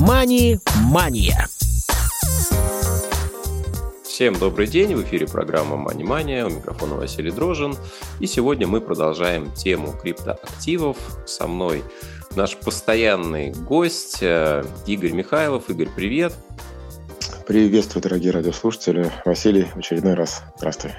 Мани-мания. Всем добрый день, в эфире программа Mania, у микрофона Василий Дрожин. И сегодня мы продолжаем тему криптоактивов. Со мной наш постоянный гость э, Игорь Михайлов. Игорь, привет. Приветствую, дорогие радиослушатели. Василий, в очередной раз. Здравствуй.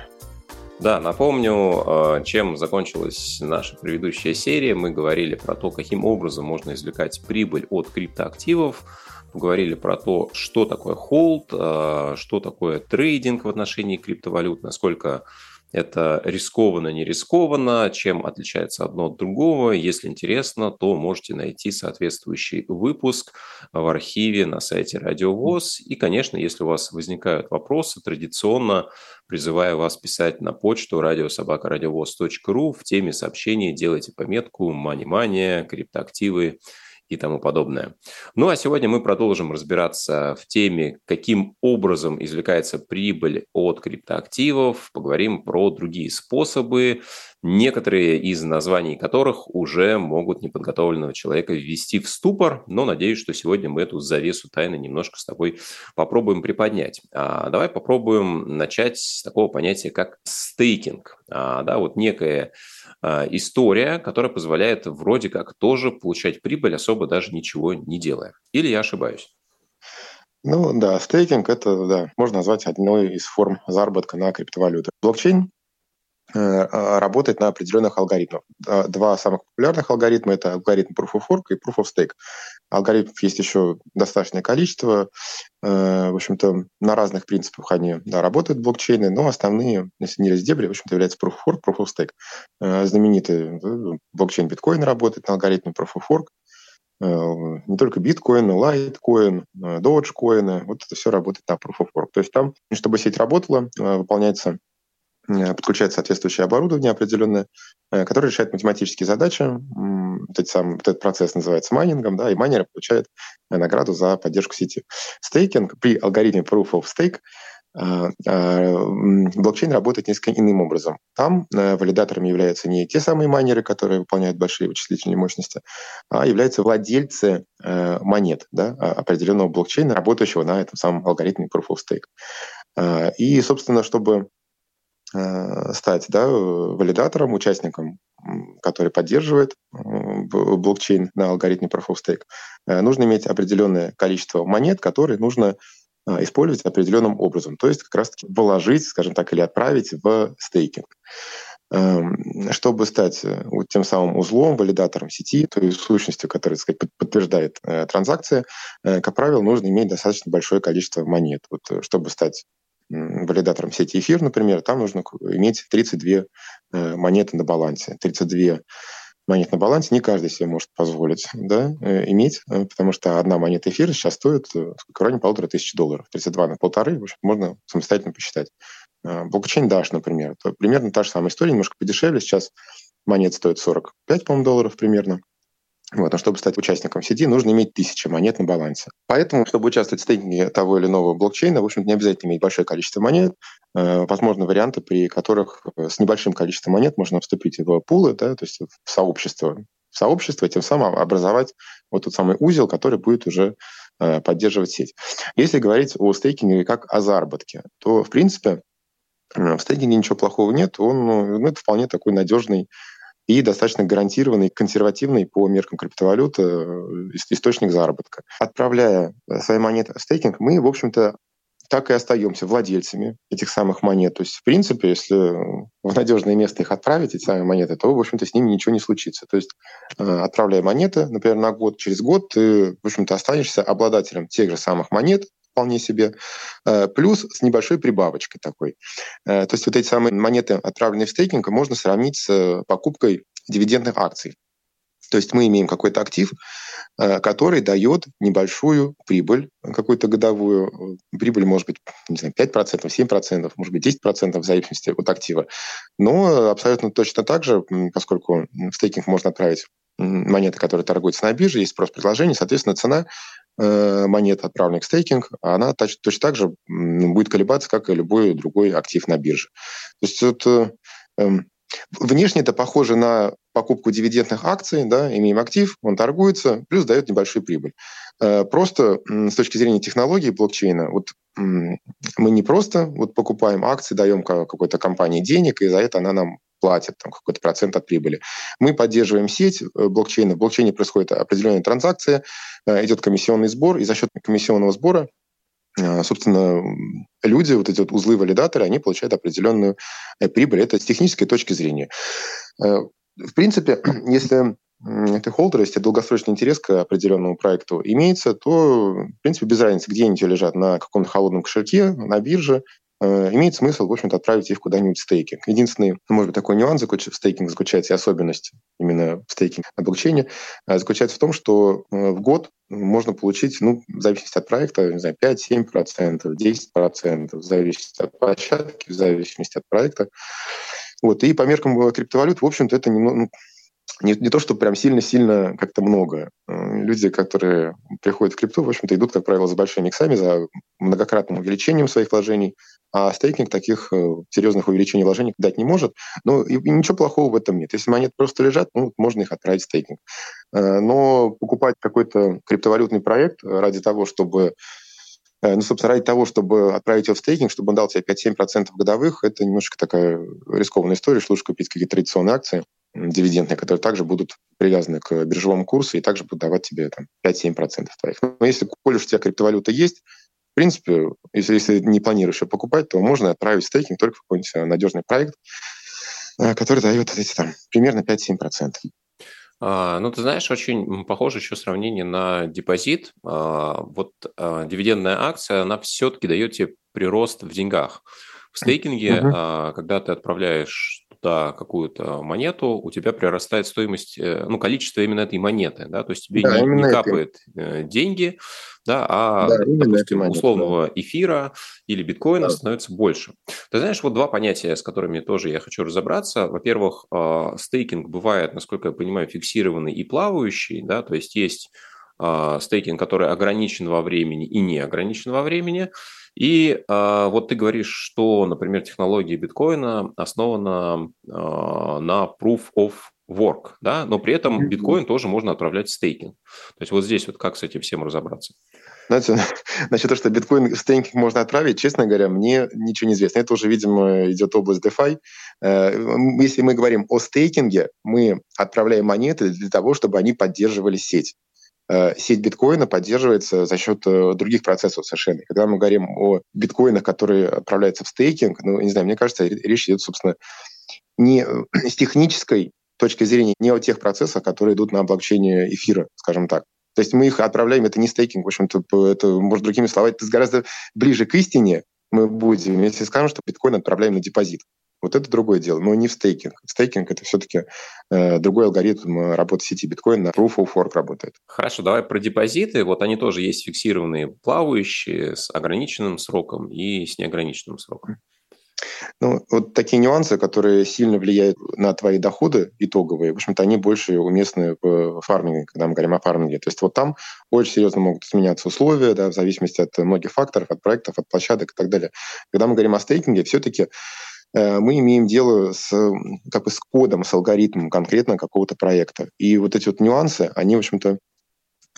Да, напомню, э, чем закончилась наша предыдущая серия. Мы говорили про то, каким образом можно извлекать прибыль от криптоактивов. Поговорили про то, что такое холд, э, что такое трейдинг в отношении криптовалют, насколько это рискованно, не рискованно, чем отличается одно от другого. Если интересно, то можете найти соответствующий выпуск в архиве на сайте Радио ВОЗ. И, конечно, если у вас возникают вопросы, традиционно призываю вас писать на почту радиособакарадиовоз.ру в теме сообщений делайте пометку «Мани-мания», «Криптоактивы» и тому подобное. Ну а сегодня мы продолжим разбираться в теме, каким образом извлекается прибыль от криптоактивов, поговорим про другие способы, некоторые из названий которых уже могут неподготовленного человека ввести в ступор, но надеюсь, что сегодня мы эту завесу тайны немножко с тобой попробуем приподнять. А давай попробуем начать с такого понятия, как стейкинг. А, да, вот некая а, история, которая позволяет вроде как тоже получать прибыль, особо даже ничего не делая. Или я ошибаюсь? Ну да, стейкинг это да, можно назвать одной из форм заработка на криптовалюты. Блокчейн э, а, работает на определенных алгоритмах. Два самых популярных алгоритма – это алгоритм Proof of Work и Proof of Stake. Алгоритмов есть еще достаточное количество. Э, в общем-то, на разных принципах они да, работают блокчейны, но основные, если не раздебри, в общем-то, являются Proof of Work, Proof of Stake. Э, знаменитый блокчейн биткоин работает на алгоритме Proof of Work. Не только биткоин, лайткоин, доджкоины, вот это все работает на Proof of Work. То есть там, чтобы сеть работала, выполняется подключает соответствующее оборудование определенное, э, которое решает математические задачи. Вот, эти сам, вот этот процесс называется майнингом, да, и майнеры получают э, награду за поддержку сети. Стейкинг при алгоритме Proof of Stake блокчейн работает несколько иным образом. Там валидаторами являются не те самые майнеры, которые выполняют большие вычислительные мощности, а являются владельцы монет да, определенного блокчейна, работающего на этом самом алгоритме Proof of Stake. И, собственно, чтобы Э, стать да, валидатором, участником, который поддерживает э, блокчейн на алгоритме Proof of Stake, э, нужно иметь определенное количество монет, которые нужно использовать определенным образом, то есть как раз-таки вложить, скажем так, или отправить в стейкинг. Эм, чтобы стать вот тем самым узлом, валидатором сети, той сущностью, которая так сказать, подтверждает транзакции, как правило, нужно иметь достаточно большое количество монет. Вот, чтобы стать валидатором сети эфир, например, там нужно иметь 32 э, монеты на балансе. 32 монет на балансе не каждый себе может позволить да, э, иметь, э, потому что одна монета эфира сейчас стоит в районе полутора тысяч долларов. 32 на полторы, в общем, можно самостоятельно посчитать. Блокчейн Dash, например, то примерно та же самая история, немножко подешевле. Сейчас монет стоит 45, по-моему, долларов примерно. Вот, но чтобы стать участником сети, нужно иметь тысячи монет на балансе. Поэтому, чтобы участвовать в стейкинге того или иного блокчейна, в общем не обязательно иметь большое количество монет. Э, возможны варианты, при которых э, с небольшим количеством монет можно вступить в пулы, да, то есть в сообщество, в сообщество, тем самым образовать вот тот самый узел, который будет уже э, поддерживать сеть. Если говорить о стейкинге как о заработке, то, в принципе, в стейкинге ничего плохого нет, он ну, это вполне такой надежный и достаточно гарантированный, консервативный по меркам криптовалюты э, источник заработка. Отправляя э, свои монеты в стейкинг, мы, в общем-то, так и остаемся владельцами этих самых монет. То есть, в принципе, если в надежное место их отправить, эти самые монеты, то, в общем-то, с ними ничего не случится. То есть, э, отправляя монеты, например, на год, через год ты, в общем-то, останешься обладателем тех же самых монет, вполне себе, плюс с небольшой прибавочкой такой. То есть вот эти самые монеты, отправленные в стейкинг, можно сравнить с покупкой дивидендных акций. То есть мы имеем какой-то актив, э, который дает небольшую прибыль, какую-то годовую. Прибыль может быть не знаю, 5%, 7%, может быть 10% в зависимости от актива. Но абсолютно точно так же, поскольку в стейкинг можно отправить монеты, которые торгуются на бирже, есть спрос-предложение, соответственно, цена э, монет, отправленных в стейкинг, она точно так же будет колебаться, как и любой другой актив на бирже. То есть это эм, Внешне это похоже на покупку дивидендных акций, да, имеем актив, он торгуется, плюс дает небольшую прибыль. Э, просто с точки зрения технологии блокчейна, вот мы не просто вот покупаем акции, даем какой-то компании денег, и за это она нам платит там, какой-то процент от прибыли. Мы поддерживаем сеть э, блокчейна. В блокчейне происходит определенная транзакция, э, идет комиссионный сбор, и за счет комиссионного сбора собственно, люди, вот эти вот узлы-валидаторы, они получают определенную прибыль. Это с технической точки зрения. В принципе, если ты холдер, если долгосрочный интерес к определенному проекту имеется, то, в принципе, без разницы, где они у тебя лежат, на каком-то холодном кошельке, на бирже, э, имеет смысл, в общем-то, отправить их куда-нибудь в стейкинг. Единственный, может быть, такой нюанс в стейкинг заключается, и особенность именно в стейкинге на блокчейне, э, заключается в том, что э, в год можно получить, ну, в зависимости от проекта, не знаю, 5-7%, 10%, в зависимости от площадки, в зависимости от проекта. Вот, и по меркам криптовалют, в общем-то, это немного, ну, не, не то, что прям сильно-сильно как-то много. Э, люди, которые приходят в крипту, в общем-то, идут, как правило, за большими иксами, за многократным увеличением своих вложений, а стейкинг таких э, серьезных увеличений вложений дать не может. Но и, и ничего плохого в этом нет. Если монеты просто лежат, ну, можно их отправить в стейкинг. Э, но покупать какой-то криптовалютный проект ради того, чтобы ну, собственно, ради того, чтобы отправить его в стейкинг, чтобы он дал тебе 5-7% годовых, это немножко такая рискованная история, что лучше купить какие-то традиционные акции, дивидендные, которые также будут привязаны к биржевому курсу и также будут давать тебе там, 5-7% твоих. Но если, коль уж у тебя криптовалюта есть, в принципе, если, если не планируешь ее покупать, то можно отправить стейкинг только в какой-нибудь э, надежный проект, э, который дает эти, там, примерно 5-7%. А, ну, ты знаешь, очень похоже еще сравнение на депозит. А, вот а, дивидендная акция, она все-таки дает тебе прирост в деньгах. В стейкинге, uh-huh. когда ты отправляешь туда какую-то монету, у тебя прирастает стоимость, э, ну, количество именно этой монеты, да, то есть тебе да, не, не капает это. деньги, да, а, да, допустим, условного да. эфира или биткоина да. становится больше. Ты знаешь, вот два понятия, с которыми тоже я хочу разобраться. Во-первых, а, стейкинг бывает, насколько я понимаю, фиксированный и плавающий, да, то есть есть а, стейкинг, который ограничен во времени и не ограничен во времени. И э, вот ты говоришь, что, например, технология биткоина основана э, на proof of work, да, но при этом биткоин тоже можно отправлять в стейкинг. То есть вот здесь вот как с этим всем разобраться? Знаете, значит, то, что биткоин в стейкинг можно отправить, честно говоря, мне ничего не известно. Это уже, видимо, идет область DeFi. Э, если мы говорим о стейкинге, мы отправляем монеты для того, чтобы они поддерживали сеть. Э, сеть биткоина поддерживается за счет э, других процессов совершенно. Когда мы говорим о биткоинах, которые отправляются в стейкинг, ну, не знаю, мне кажется, речь идет, собственно, не с технической точки зрения, не о тех процессах, которые идут на блокчейне эфира, скажем так. То есть мы их отправляем, это не стейкинг, в общем-то, это, может, другими словами, это гораздо ближе к истине мы будем, если скажем, что биткоин отправляем на депозит. Вот это другое дело, но не в стейкинг. Стейкинг — это все-таки э, другой алгоритм э, работы сети биткоина, на Proof of Work работает. Хорошо, давай про депозиты. Вот они тоже есть фиксированные, плавающие, с ограниченным сроком и с неограниченным сроком. Ну, вот такие нюансы, которые сильно влияют на твои доходы итоговые, в общем-то, они больше уместны в фарминге, когда мы говорим о фарминге. То есть вот там очень серьезно могут изменяться условия, да, в зависимости от многих факторов, от проектов, от площадок и так далее. Когда мы говорим о стейкинге, все-таки мы имеем дело с, как бы с кодом, с алгоритмом конкретно какого-то проекта. И вот эти вот нюансы, они, в общем-то,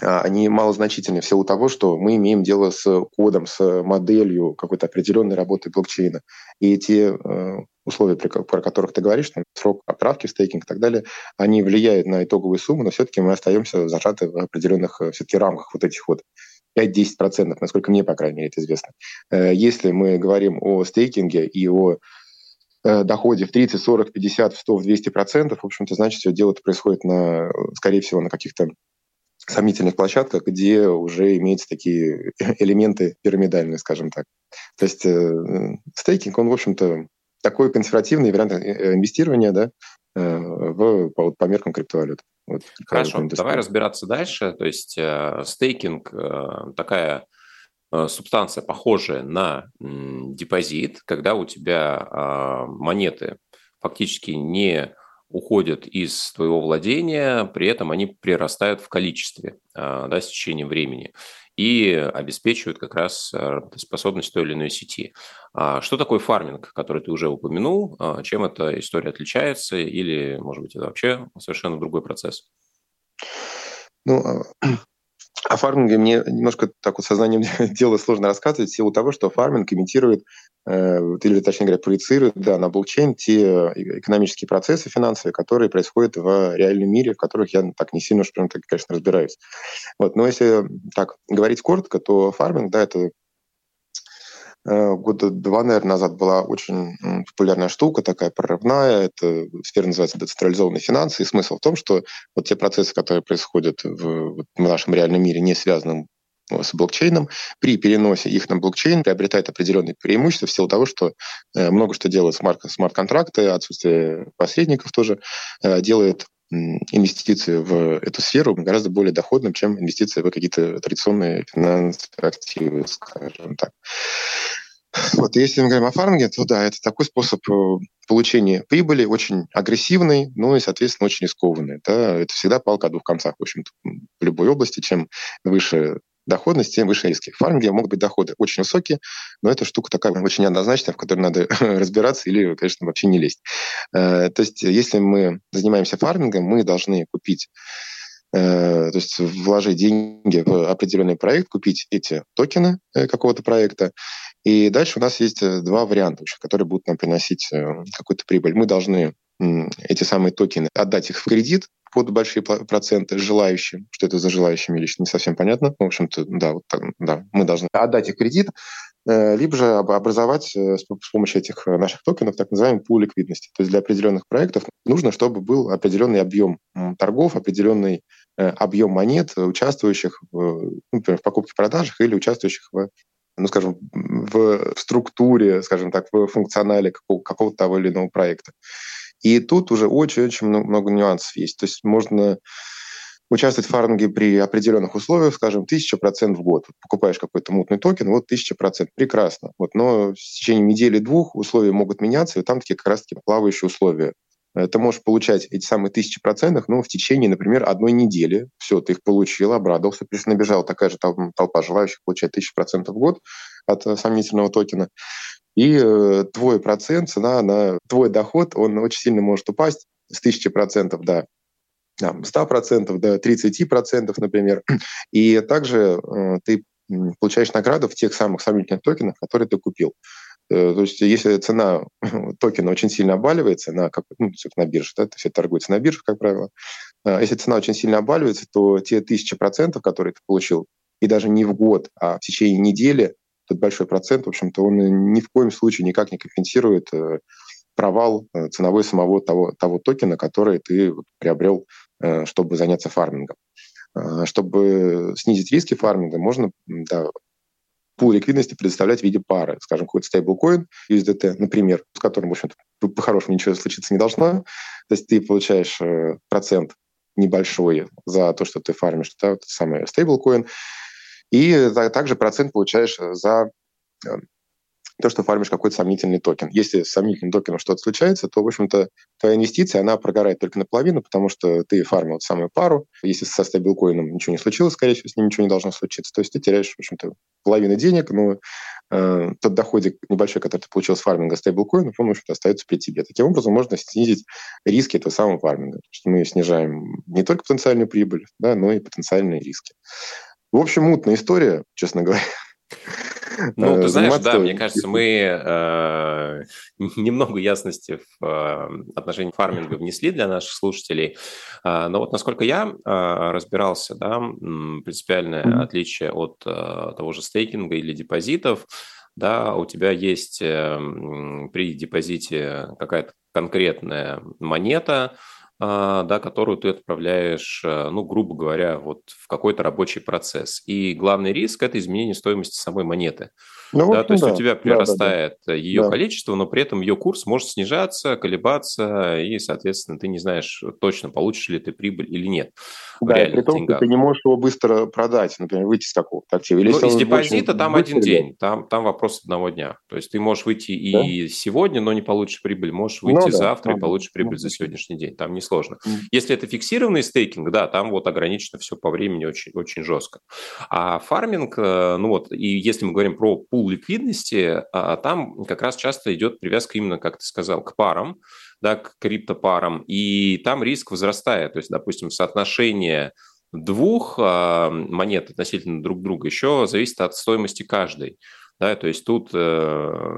а, они малозначительны в силу того, что мы имеем дело с кодом, с моделью какой-то определенной работы блокчейна. И те э, условия, про которых ты говоришь, там, срок отправки, стейкинг и так далее, они влияют на итоговую сумму, но все-таки мы остаемся зажаты в определенных э, все-таки рамках вот этих вот 5-10%, насколько мне, по крайней мере, это известно. Если мы говорим о стейкинге и о Э, доходе в 30, 40, 50, 100, в 200 процентов, в общем-то, значит, все дело происходит, на, скорее всего, на каких-то сомнительных площадках, где уже имеются такие элементы пирамидальные, скажем так. То есть э, стейкинг, он, в общем-то, такой консервативный вариант э, инвестирования да, э, в, по, по меркам криптовалют. Вот, Хорошо, давай разбираться дальше. То есть э, стейкинг э, такая Э, субстанция, похожая на депозит, когда у тебя а, монеты фактически не уходят из твоего владения, при этом они прирастают в количестве а, да, с течением времени. и обеспечивают как раз способность той или иной сети. А что такое фарминг, который ты уже упомянул? Чем эта история отличается? Или, может быть, это вообще совершенно другой процесс? Ну, о фарминге мне немножко так вот сознанием дела сложно рассказывать в силу того, что фарминг имитирует, э, или точнее говоря, проецирует да, на блокчейн те экономические процессы финансовые, которые происходят в реальном мире, в которых я так не сильно уж прям так, конечно, разбираюсь. Вот. Но если так говорить коротко, то фарминг, да, это Э, года два, наверное, назад была очень популярная штука, такая прорывная. Это сфера называется децентрализованные финансы. И смысл в том, что вот те процессы, которые происходят в, в нашем реальном мире, не связанным э, с блокчейном, при переносе их на блокчейн приобретает определенные преимущества в силу того, что э, много что смарт, смарт-контракты, отсутствие посредников тоже делает инвестиции в эту сферу гораздо более доходным, чем инвестиции в какие-то традиционные финансовые активы, скажем так. Вот, если мы говорим о фарминге, то да, это такой способ э, получения прибыли, очень агрессивный, ну и, соответственно, очень рискованный. Да? Это всегда палка о двух концах, в общем-то, в любой области. Чем выше доходность, тем выше риски. В фарминге могут быть доходы очень высокие, но это штука такая очень однозначная, в которой надо разбираться или, конечно, вообще не лезть. Э, то есть, если мы занимаемся фармингом, мы должны купить э, то есть вложить деньги в определенный проект, купить эти токены какого-то проекта, и дальше у нас есть э, два варианта, которые будут нам приносить э, какую-то прибыль. Мы должны эти самые токены отдать их в кредит под большие проценты желающим. Что это за желающими, лично не совсем понятно. В общем-то, да, вот так, да, мы должны отдать их кредит, э, либо же образовать с помощью этих наших токенов так называемый пул ликвидности. То есть для определенных проектов нужно, чтобы был определенный объем торгов, определенный объем монет, участвующих в, ну, например, в покупке-продажах или участвующих в ну, скажем, в структуре, скажем так, в функционале какого- какого-то того или иного проекта. И тут уже очень-очень много нюансов есть. То есть можно участвовать в фарминге при определенных условиях, скажем, 1000% в год. Покупаешь какой-то мутный токен, вот 1000%, прекрасно. Вот, но в течение недели-двух условия могут меняться, и там такие как раз-таки плавающие условия. Ты можешь получать эти самые тысячи процентов, ну, в течение, например, одной недели. Все, ты их получил, обрадовался, плюс набежала такая же толпа желающих получать тысячу процентов в год от э, сомнительного токена. И э, твой процент, цена на твой доход, он очень сильно может упасть с тысячи процентов до там, 100%, до 30%, например. И также э, ты получаешь награду в тех самых сомнительных токенах, которые ты купил. Э, то есть если цена токена очень сильно обваливается на, как, ну, на бирже, да, все торгуется на бирже, как правило, а если цена очень сильно обваливается, то те тысячи процентов, которые ты получил, и даже не в год, а в течение недели, тот большой процент, в общем-то, он ни в коем случае никак не компенсирует э, провал э, ценовой самого того, того токена, который ты приобрел, чтобы заняться фармингом. Чтобы снизить риски фарминга, можно да, пул ликвидности предоставлять в виде пары, скажем, какой-то стейблкоин USDT, например, с которым, в общем-то, по-хорошему ничего случиться не должно. То есть ты получаешь э, процент небольшой за то, что ты фармишь, да, вот самый стейблкоин, и также процент получаешь за э, то, что фармишь какой-то сомнительный токен. Если с сомнительным токеном что-то случается, то, в общем-то, твоя инвестиция, она прогорает только наполовину, потому что ты фармил самую пару. Если со стейблкоином ничего не случилось, скорее всего, с ним ничего не должно случиться. То есть ты теряешь, в общем-то, половину денег, но э, тот доходик небольшой, который ты получил с фарминга стейблкоинов, он, в общем-то, остается при тебе. Таким образом, можно снизить риски этого самого фарминга. Что мы снижаем не только потенциальную прибыль, да, но и потенциальные риски. В общем, мутная история, честно говоря. Ну, ты э, знаешь, да, мне кажется, мы э, немного ясности в э, отношении фарминга внесли для наших слушателей. Э, но вот насколько я э, разбирался, да, принципиальное mm-hmm. отличие от э, того же стейкинга или депозитов, да, у тебя есть э, при депозите какая-то конкретная монета, да, которую ты отправляешь, э, ну, грубо говоря, вот в какой-то рабочий процесс. И главный риск – это изменение стоимости самой монеты. Ну, да, то есть да. у тебя прирастает да, да, да. ее да. количество, но при этом ее курс может снижаться, колебаться, и, соответственно, ты не знаешь точно, получишь ли ты прибыль или нет. да, реальных при том, деньгах. Что ты не можешь его быстро продать, например, выйти с какого-то актива. Или ну, из депозита там один день, там, там вопрос одного дня. То есть ты можешь выйти да? и сегодня, но не получишь прибыль, можешь выйти ну, завтра да, и получишь прибыль да. за сегодняшний день. Там несложно. Mm. Если это фиксированный стейкинг, да, там вот ограничено все по времени очень, очень жестко. А фарминг, э, ну вот, и если мы говорим про пул ликвидности, а, там как раз часто идет привязка именно, как ты сказал, к парам, да, к криптопарам, и там риск возрастает. То есть, допустим, соотношение двух э, монет относительно друг друга еще зависит от стоимости каждой. Да, то есть тут э,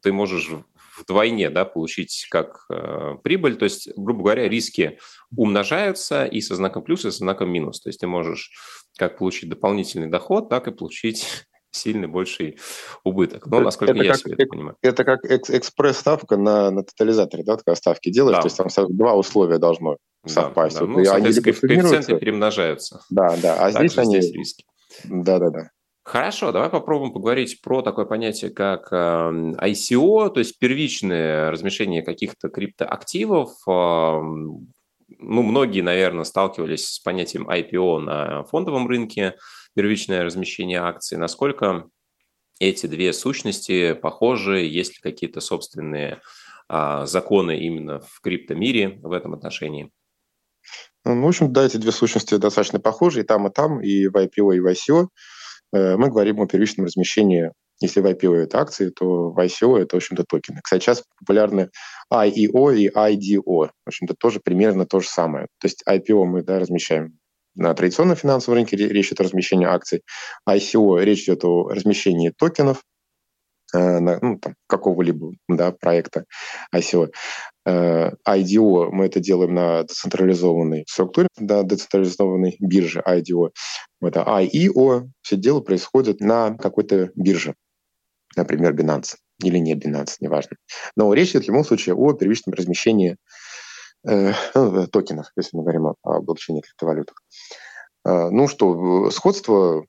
ты можешь вдвойне да, получить как э, прибыль. То есть, грубо говоря, риски умножаются и со знаком плюс, и со знаком минус. То есть ты можешь как получить дополнительный доход, так и получить сильный больший убыток. Но, насколько это я как, себе это понимаю. Это как экспресс-ставка на, на тотализаторе, да, такая ставки делаешь, да. то есть там два условия должно совпасть. Да, да. Ну, и они коэффициенты перемножаются. Да, да, а здесь они... Здесь риски. Да, да, да. Хорошо, давай попробуем поговорить про такое понятие, как эм, ICO, то есть первичное размещение каких-то криптоактивов. Эм, ну, многие, наверное, сталкивались с понятием IPO на фондовом рынке первичное размещение акций, насколько эти две сущности похожи, есть ли какие-то собственные а, законы именно в криптомире в этом отношении? Ну, в общем, да, эти две сущности достаточно похожи, и там, и там, и в IPO, и в ICO. Э, мы говорим о первичном размещении если в IPO это акции, то в ICO это, в общем-то, токены. Кстати, сейчас популярны IEO и IDO. В общем-то, тоже примерно то же самое. То есть IPO мы да, размещаем на традиционном финансовом рынке речь идет о размещении акций. ICO речь идет о размещении токенов э, ну, какого-либо да, проекта ICO. Э, IDO мы это делаем на децентрализованной структуре, да, децентрализованной бирже IDO. Это IEO, все дело происходит на какой-то бирже, например, Binance или не Binance, неважно. Но речь идет в любом случае о первичном размещении Э, ну, токенов, если мы говорим о, о блокчейне криптовалютах. Э, ну что, сходство,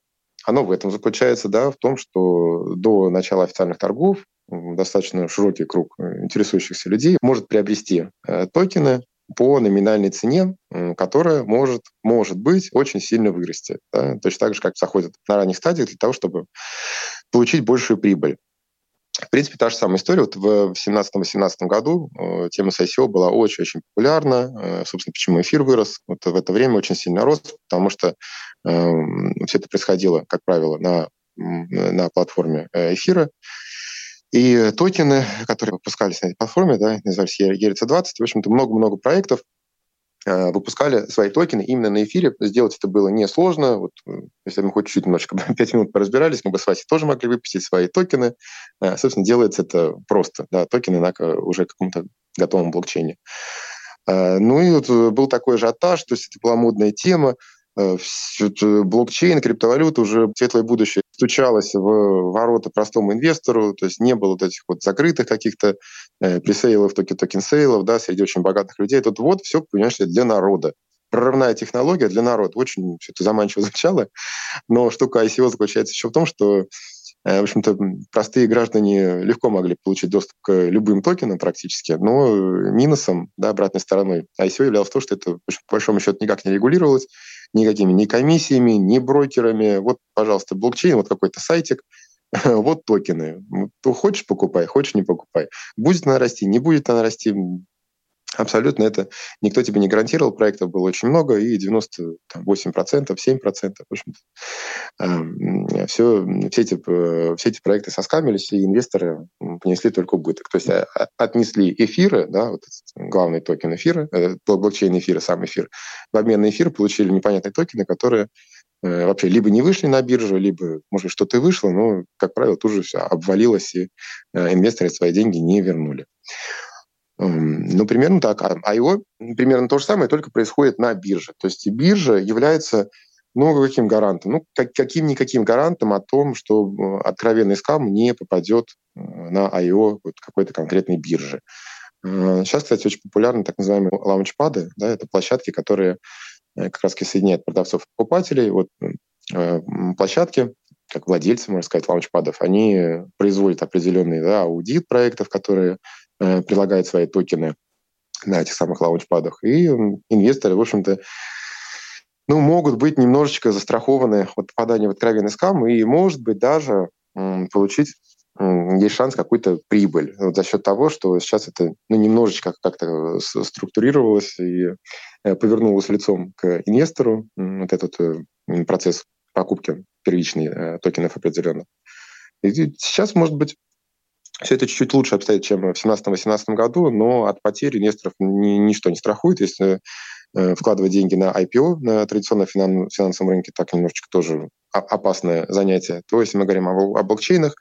оно в этом заключается, да, в том, что до начала официальных торгов достаточно широкий круг э, интересующихся людей может приобрести токены по номинальной цене, которая может, может быть очень сильно вырасти. Да? Точно так же, как заходят на ранних стадиях для того, чтобы получить большую прибыль. В принципе, та же самая история. Вот в 2017-2018 году э, тема с ICO была очень-очень популярна. Э, собственно, почему эфир вырос. Вот в это время очень сильно рос, потому что э, все это происходило, как правило, на, на платформе э, эфира. И токены, которые выпускались на этой платформе, да, назывались ERC-20, в общем-то, много-много проектов, выпускали свои токены именно на эфире. Сделать это было несложно. Вот, э, если мы хоть чуть-чуть немножко 5 минут поразбирались, мы бы с Васей тоже могли выпустить свои токены. Э, собственно, делается это просто. Да, токены на уже каком-то готовом блокчейне. Ну и вот был такой ажиотаж, то есть это была модная тема. Э, блокчейн, криптовалюта уже светлое будущее стучалась в ворота простому инвестору, то есть не было вот этих вот закрытых каких-то э, presale ов, token sale ов, да, среди очень богатых людей. Тут вот все, понимаешь, для народа. Прорывная технология для народа. Очень все это заманчиво звучало. Но штука ICO заключается еще в том, что в общем-то, простые граждане легко могли получить доступ к любым токенам практически, но минусом, да, обратной стороной ICO являлось то, что это, по большому счету, никак не регулировалось, никакими ни комиссиями, ни брокерами. Вот, пожалуйста, блокчейн, вот какой-то сайтик, вот токены. Хочешь – покупай, хочешь – не покупай. Будет она расти, не будет она расти, Абсолютно это никто тебе не гарантировал, проектов было очень много, и 98%, 7%, в общем э, все, все, эти, э, все эти проекты соскамились, и инвесторы понесли только убыток. То есть а, а, отнесли эфиры, да, вот главный токен эфира, э, блокчейн эфира, сам эфир, в обмен на эфир получили непонятные токены, которые э, вообще либо не вышли на биржу, либо, может, что-то вышло, но, как правило, тут же все обвалилось, и инвесторы свои деньги не вернули. Ну, примерно так. А IO примерно то же самое, только происходит на бирже. То есть биржа является ну, каким гарантом? Ну, как, каким-никаким гарантом о том, что э, откровенный скам не попадет э, на IO вот какой-то конкретной биржи. Э, сейчас, кстати, очень популярны так называемые лаунчпады. Да, это площадки, которые как раз соединяют продавцов и покупателей. Вот площадки, как владельцы, можно сказать, лаунчпадов, они производят определенный да, аудит проектов, которые предлагает свои токены на этих самых лаунчпадах. И инвесторы, в общем-то, ну, могут быть немножечко застрахованы от попадания в откровенный скам и, может быть, даже получить есть шанс какую-то прибыль вот за счет того, что сейчас это ну, немножечко как-то структурировалось и э, повернулось лицом к инвестору, вот этот э, процесс покупки первичных э, токенов определенных. И сейчас, может быть, все это чуть-чуть лучше обстоит, чем в 2017-2018 году, но от потерь инвесторов ни, ничто не страхует. Если э, вкладывать деньги на IPO на традиционном финан, финансовом рынке, так немножечко тоже опасное занятие, то если мы говорим о, о блокчейнах,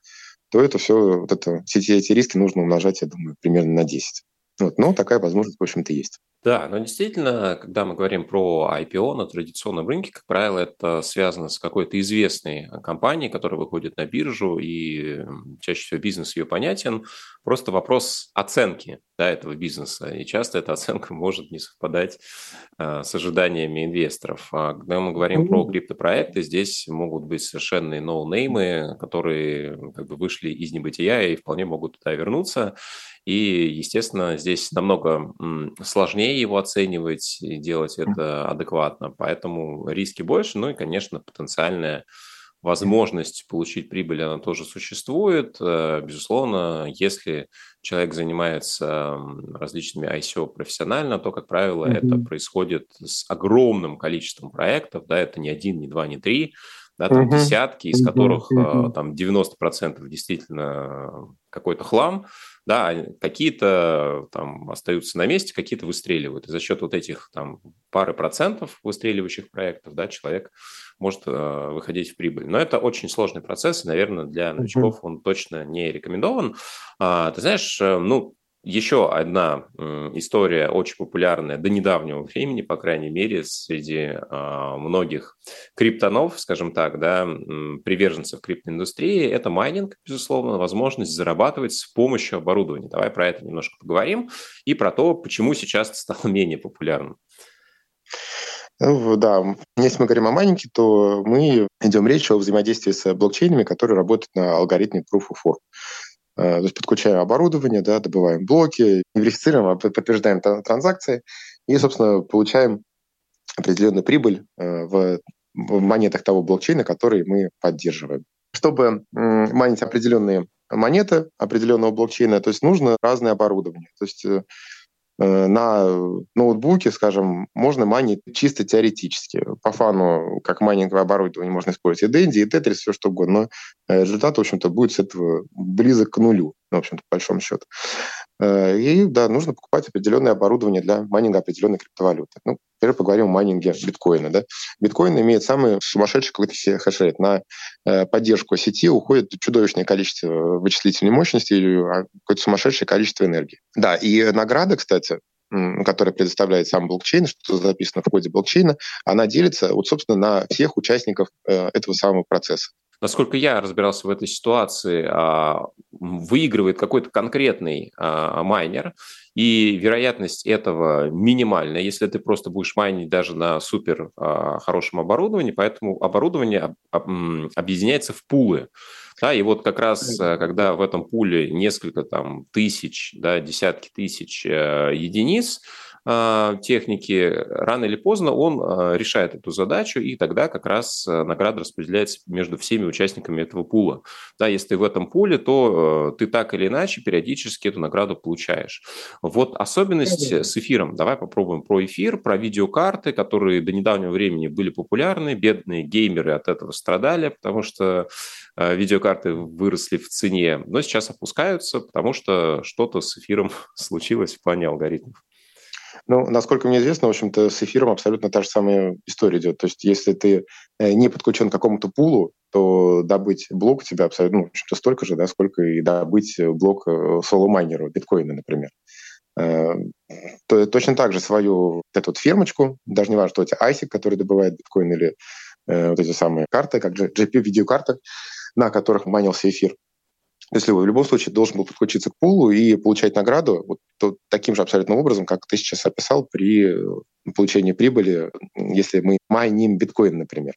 то это все, вот это, все эти риски нужно умножать, я думаю, примерно на 10. Вот, но такая возможность, в общем-то, есть. Да, но действительно, когда мы говорим про IPO на традиционном рынке, как правило, это связано с какой-то известной компанией, которая выходит на биржу, и чаще всего бизнес ее понятен. Просто вопрос оценки да, этого бизнеса, и часто эта оценка может не совпадать э, с ожиданиями инвесторов. А когда мы говорим про криптопроекты, здесь могут быть совершенно ноунеймы, которые как бы вышли из небытия и вполне могут туда вернуться. И, естественно, здесь намного сложнее его оценивать и делать это адекватно. Поэтому риски больше, ну и, конечно, потенциальная возможность получить прибыль, она тоже существует. Э, безусловно, если человек занимается различными ICO профессионально, то, как правило, mm-hmm. это происходит с огромным количеством проектов, да, это не один, не два, не три, да, там mm-hmm. десятки, из которых mm-hmm. там 90% действительно какой-то хлам, да, какие-то там остаются на месте, какие-то выстреливают. И за счет вот этих там пары процентов выстреливающих проектов, да, человек может э, выходить в прибыль. Но это очень сложный процесс, и, наверное, для новичков он точно не рекомендован. А, ты знаешь, э, ну, еще одна история очень популярная до недавнего времени, по крайней мере, среди а, многих криптонов, скажем так, да, приверженцев криптоиндустрии, это майнинг, безусловно, возможность зарабатывать с помощью оборудования. Давай про это немножко поговорим и про то, почему сейчас это стало менее популярным. Ну, да, если мы говорим о майнинге, то мы идем речь о взаимодействии с блокчейнами, которые работают на алгоритме Proof of Work. Э, то есть подключаем оборудование, да, добываем блоки, верифицируем, подтверждаем транзакции и, собственно, получаем определенную прибыль э, в, монетах того блокчейна, который мы поддерживаем. Чтобы майнить определенные монеты определенного блокчейна, то есть нужно разное оборудование. То есть Э, на ноутбуке, скажем, можно майнить чисто теоретически. По фану, как майнинговое оборудование, можно использовать и Dendy, и Tetris, все что угодно. Но э, результат, в общем-то, будет с этого близок к нулю, ну, в общем-то, по большому счету. Э, и, да, нужно покупать определенное оборудование для майнинга определенной криптовалюты. Ну, теперь поговорим о майнинге биткоина. Да? Биткоин имеет самый сумасшедший какой-то хешрейт. На поддержку сети уходит чудовищное количество вычислительной мощности или а, какое-то сумасшедшее количество энергии. Да, и награда, кстати, которая предоставляет сам блокчейн, что записано в коде блокчейна, она делится, вот, собственно, на всех участников этого самого процесса насколько я разбирался в этой ситуации, а, выигрывает какой-то конкретный а, майнер, и вероятность этого минимальная, если ты просто будешь майнить даже на супер а, хорошем оборудовании, поэтому оборудование объединяется в пулы. Да, и вот как раз, когда в этом пуле несколько там тысяч, да, десятки тысяч э, единиц, техники, рано или поздно он а, решает эту задачу, и тогда как раз а, награда распределяется между всеми участниками этого пула. Да, если ты в этом пуле, то ты так или иначе периодически эту награду получаешь. Вот особенность с эфиром. Давай попробуем про эфир, про видеокарты, которые до недавнего времени были популярны. Бедные геймеры от этого страдали, потому что видеокарты выросли в цене, но сейчас опускаются, потому что что-то с эфиром случилось в плане алгоритмов. Ну, насколько мне известно, в общем-то, с эфиром абсолютно та же самая история идет. То есть, если ты э, не подключен к какому-то пулу, то добыть блок у тебя абсолютно, ну, общем-то, столько же, да, сколько и добыть блок э, соло-майнеру, биткоина, например. Э, то, точно так же свою эту вот фермочку, даже не важно, что это ISIC, который добывает биткоин, или вот эти самые карты, как же GPU-видеокарты, на которых майнился эфир, если в любом случае должен был подключиться к пулу и получать награду вот, то, таким же абсолютно образом, как ты сейчас описал при э, получении прибыли, если мы майним биткоин, например.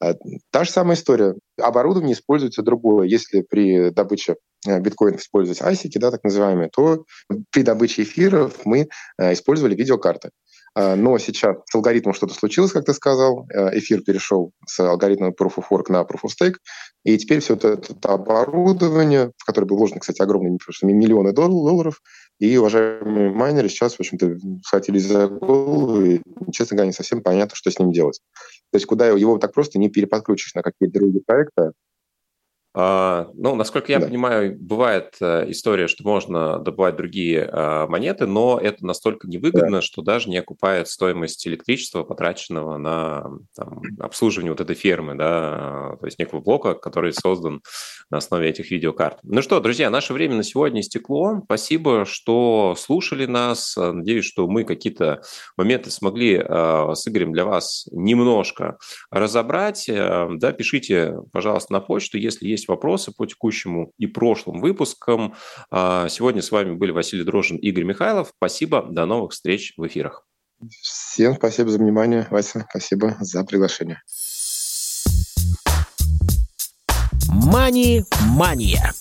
А, та же самая история. Оборудование используется другое. Если при добыче э, биткоинов использовать асики, да, так называемые, то при добыче эфиров мы э, использовали видеокарты. А, но сейчас с алгоритмом что-то случилось, как ты сказал. Э, эфир перешел с алгоритма Proof of Work на Proof of Stake. И теперь все это, оборудование, в которое было вложено, кстати, огромные миллионы долларов, и уважаемые майнеры сейчас, в общем-то, схватились за голову, и, честно говоря, не совсем понятно, что с ним делать. То есть куда его так просто не переподключишь на какие-то другие проекты, ну, насколько я да. понимаю, бывает э, история, что можно добывать другие а, монеты, но это настолько невыгодно, да. что даже не окупает стоимость электричества, потраченного на там, обслуживание вот этой фермы, да, то есть некого блока, который создан на основе этих видеокарт. Ну что, друзья, наше время на сегодня истекло. Спасибо, что слушали нас. Надеюсь, что мы какие-то моменты смогли а, с Игорем для вас немножко разобрать. Э, да, пишите, пожалуйста, на почту, если есть есть вопросы по текущему и прошлым выпускам. А, сегодня с вами были Василий Дрожин, Игорь Михайлов. Спасибо, до новых встреч в эфирах. Всем спасибо за внимание, Вася, спасибо за приглашение. Мани-мания.